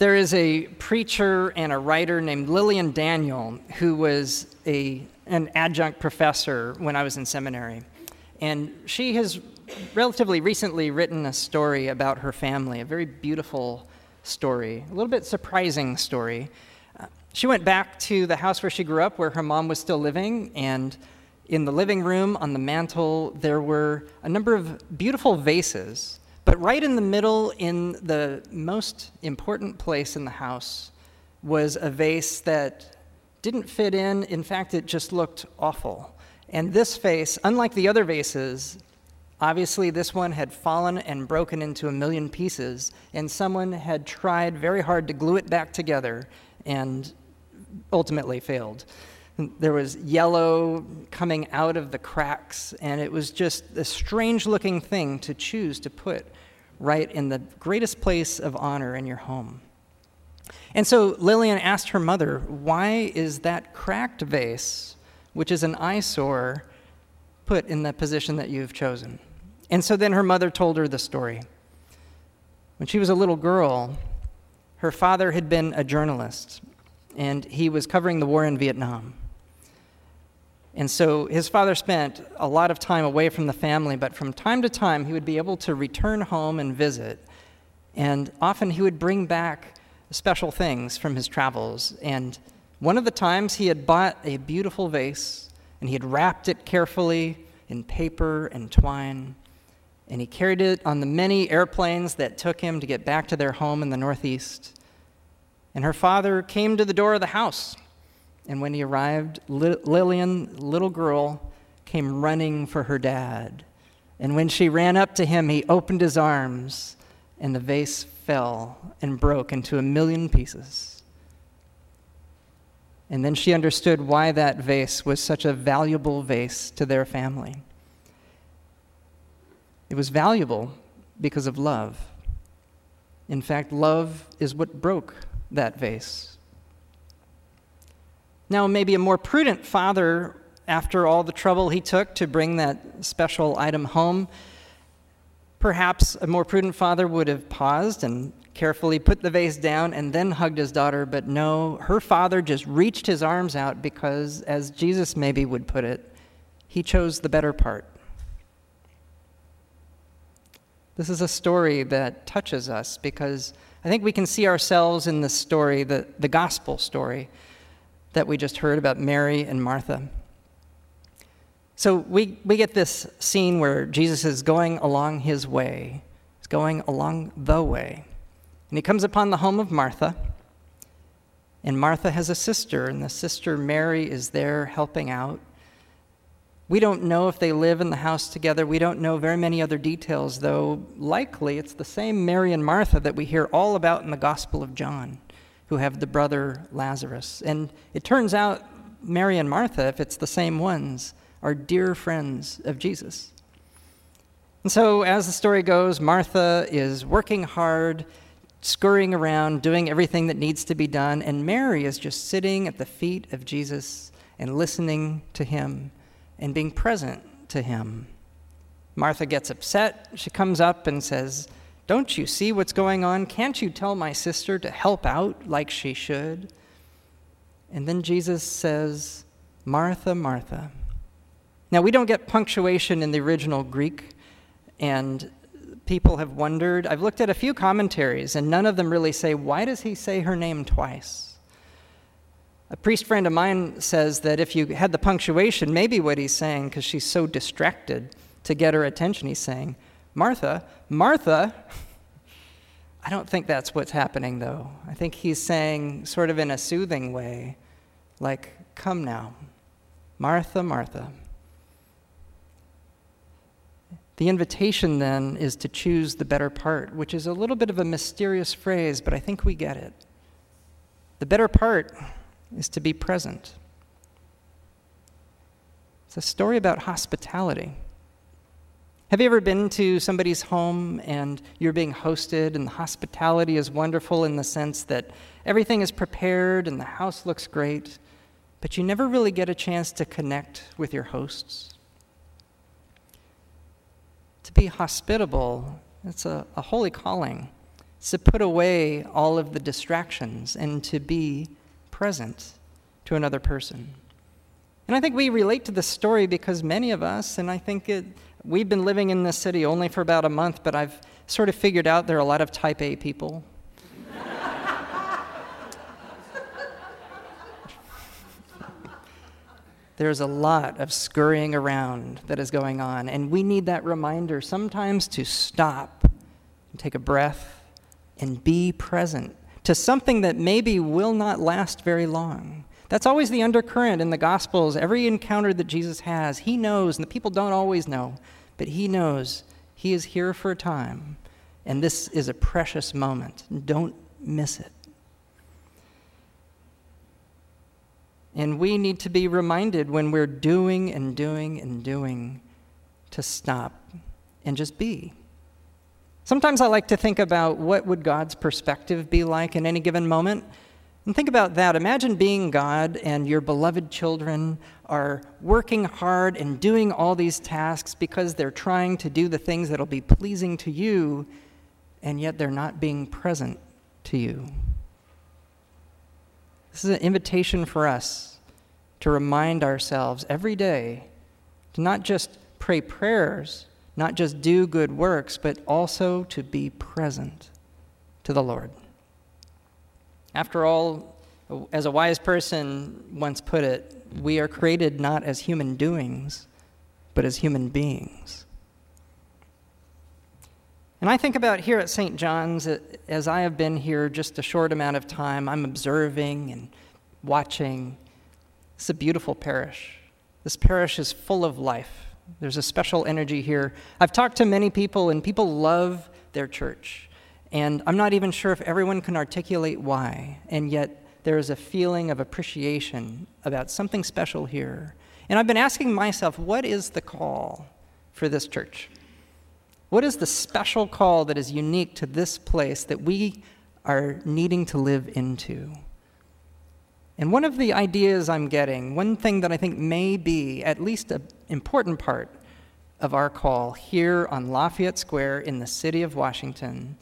There is a preacher and a writer named Lillian Daniel who was a, an adjunct professor when I was in seminary. And she has relatively recently written a story about her family, a very beautiful story, a little bit surprising story. Uh, she went back to the house where she grew up, where her mom was still living, and in the living room on the mantle, there were a number of beautiful vases but right in the middle, in the most important place in the house, was a vase that didn't fit in. In fact, it just looked awful. And this vase, unlike the other vases, obviously this one had fallen and broken into a million pieces, and someone had tried very hard to glue it back together and ultimately failed. There was yellow coming out of the cracks, and it was just a strange looking thing to choose to put right in the greatest place of honor in your home. And so Lillian asked her mother, Why is that cracked vase, which is an eyesore, put in the position that you've chosen? And so then her mother told her the story. When she was a little girl, her father had been a journalist, and he was covering the war in Vietnam. And so his father spent a lot of time away from the family, but from time to time he would be able to return home and visit. And often he would bring back special things from his travels. And one of the times he had bought a beautiful vase and he had wrapped it carefully in paper and twine. And he carried it on the many airplanes that took him to get back to their home in the Northeast. And her father came to the door of the house and when he arrived, Lillian, little girl, came running for her dad. And when she ran up to him, he opened his arms, and the vase fell and broke into a million pieces. And then she understood why that vase was such a valuable vase to their family. It was valuable because of love. In fact, love is what broke that vase. Now, maybe a more prudent father, after all the trouble he took to bring that special item home, perhaps a more prudent father would have paused and carefully put the vase down and then hugged his daughter. But no, her father just reached his arms out because, as Jesus maybe would put it, he chose the better part. This is a story that touches us because I think we can see ourselves in the story, the, the gospel story that we just heard about Mary and Martha. So we, we get this scene where Jesus is going along his way, he's going along the way. And he comes upon the home of Martha. And Martha has a sister, and the sister Mary is there helping out. We don't know if they live in the house together. We don't know very many other details, though likely it's the same Mary and Martha that we hear all about in the Gospel of John who have the brother Lazarus. And it turns out Mary and Martha, if it's the same ones, are dear friends of Jesus. And so, as the story goes, Martha is working hard, scurrying around, doing everything that needs to be done, and Mary is just sitting at the feet of Jesus and listening to him and being present to him. Martha gets upset. She comes up and says, don't you see what's going on? Can't you tell my sister to help out like she should? And then Jesus says, Martha, Martha. Now, we don't get punctuation in the original Greek, and people have wondered. I've looked at a few commentaries, and none of them really say, why does he say her name twice? A priest friend of mine says that if you had the punctuation, maybe what he's saying, because she's so distracted to get her attention, he's saying, Martha, Martha. I don't think that's what's happening, though. I think he's saying, sort of in a soothing way, like, come now, Martha, Martha. The invitation then is to choose the better part, which is a little bit of a mysterious phrase, but I think we get it. The better part is to be present. It's a story about hospitality. Have you ever been to somebody's home and you're being hosted, and the hospitality is wonderful in the sense that everything is prepared and the house looks great, but you never really get a chance to connect with your hosts? To be hospitable, it's a, a holy calling. It's to put away all of the distractions and to be present to another person. And I think we relate to this story because many of us, and I think it, we've been living in this city only for about a month, but I've sort of figured out there are a lot of type A people. There's a lot of scurrying around that is going on, and we need that reminder sometimes to stop and take a breath and be present to something that maybe will not last very long. That's always the undercurrent in the Gospels. Every encounter that Jesus has, he knows, and the people don't always know, but he knows he is here for a time, and this is a precious moment. Don't miss it. And we need to be reminded when we're doing and doing and doing to stop and just be. Sometimes I like to think about what would God's perspective be like in any given moment. And think about that. Imagine being God and your beloved children are working hard and doing all these tasks because they're trying to do the things that'll be pleasing to you, and yet they're not being present to you. This is an invitation for us to remind ourselves every day to not just pray prayers, not just do good works, but also to be present to the Lord. After all, as a wise person once put it, we are created not as human doings, but as human beings. And I think about here at St. John's, as I have been here just a short amount of time, I'm observing and watching. It's a beautiful parish. This parish is full of life. There's a special energy here. I've talked to many people, and people love their church. And I'm not even sure if everyone can articulate why, and yet there is a feeling of appreciation about something special here. And I've been asking myself, what is the call for this church? What is the special call that is unique to this place that we are needing to live into? And one of the ideas I'm getting, one thing that I think may be at least an important part of our call here on Lafayette Square in the city of Washington,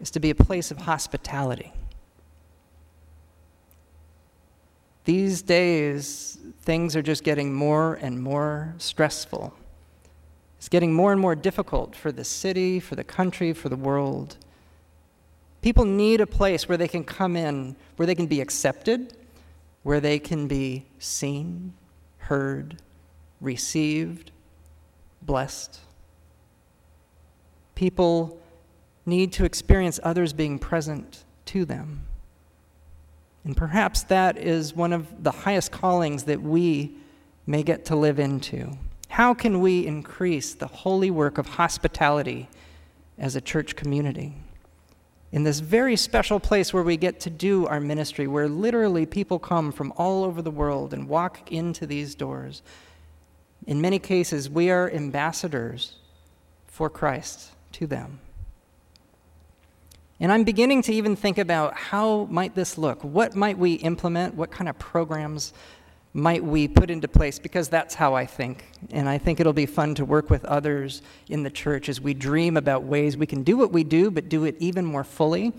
is to be a place of hospitality. These days, things are just getting more and more stressful. It's getting more and more difficult for the city, for the country, for the world. People need a place where they can come in, where they can be accepted, where they can be seen, heard, received, blessed. People need to experience others being present to them. And perhaps that is one of the highest callings that we may get to live into. How can we increase the holy work of hospitality as a church community? In this very special place where we get to do our ministry, where literally people come from all over the world and walk into these doors. In many cases, we are ambassadors for Christ to them. And I'm beginning to even think about how might this look? What might we implement? What kind of programs might we put into place? Because that's how I think. And I think it'll be fun to work with others in the church as we dream about ways we can do what we do, but do it even more fully.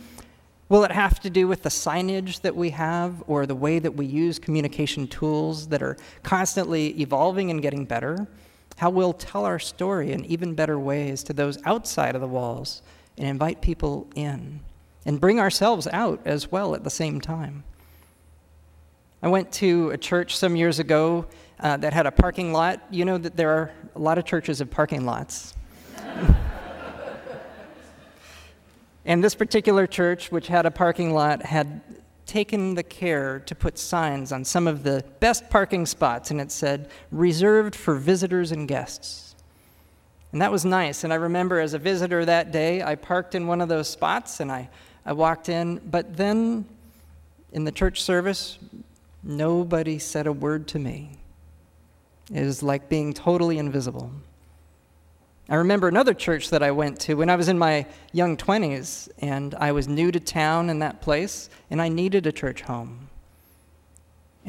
Will it have to do with the signage that we have or the way that we use communication tools that are constantly evolving and getting better? How we'll tell our story in even better ways to those outside of the walls and invite people in and bring ourselves out as well at the same time. I went to a church some years ago uh, that had a parking lot. You know that there are a lot of churches of parking lots. and this particular church, which had a parking lot, had taken the care to put signs on some of the best parking spots, and it said, reserved for visitors and guests. And that was nice. And I remember as a visitor that day, I parked in one of those spots and I, I walked in. But then in the church service, Nobody said a word to me. It was like being totally invisible. I remember another church that I went to when I was in my young 20s, and I was new to town in that place, and I needed a church home.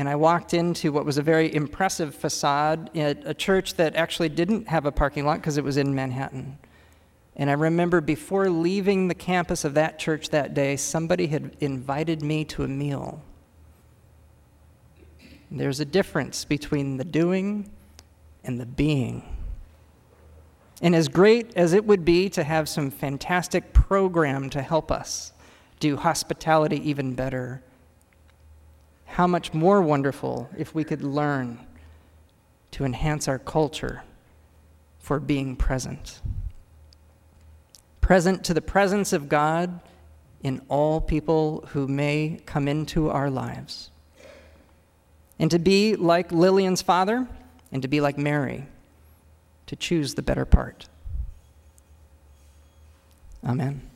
And I walked into what was a very impressive facade at a church that actually didn't have a parking lot because it was in Manhattan. And I remember before leaving the campus of that church that day, somebody had invited me to a meal. There's a difference between the doing and the being. And as great as it would be to have some fantastic program to help us do hospitality even better, how much more wonderful if we could learn to enhance our culture for being present present to the presence of God in all people who may come into our lives. And to be like Lillian's father, and to be like Mary, to choose the better part. Amen.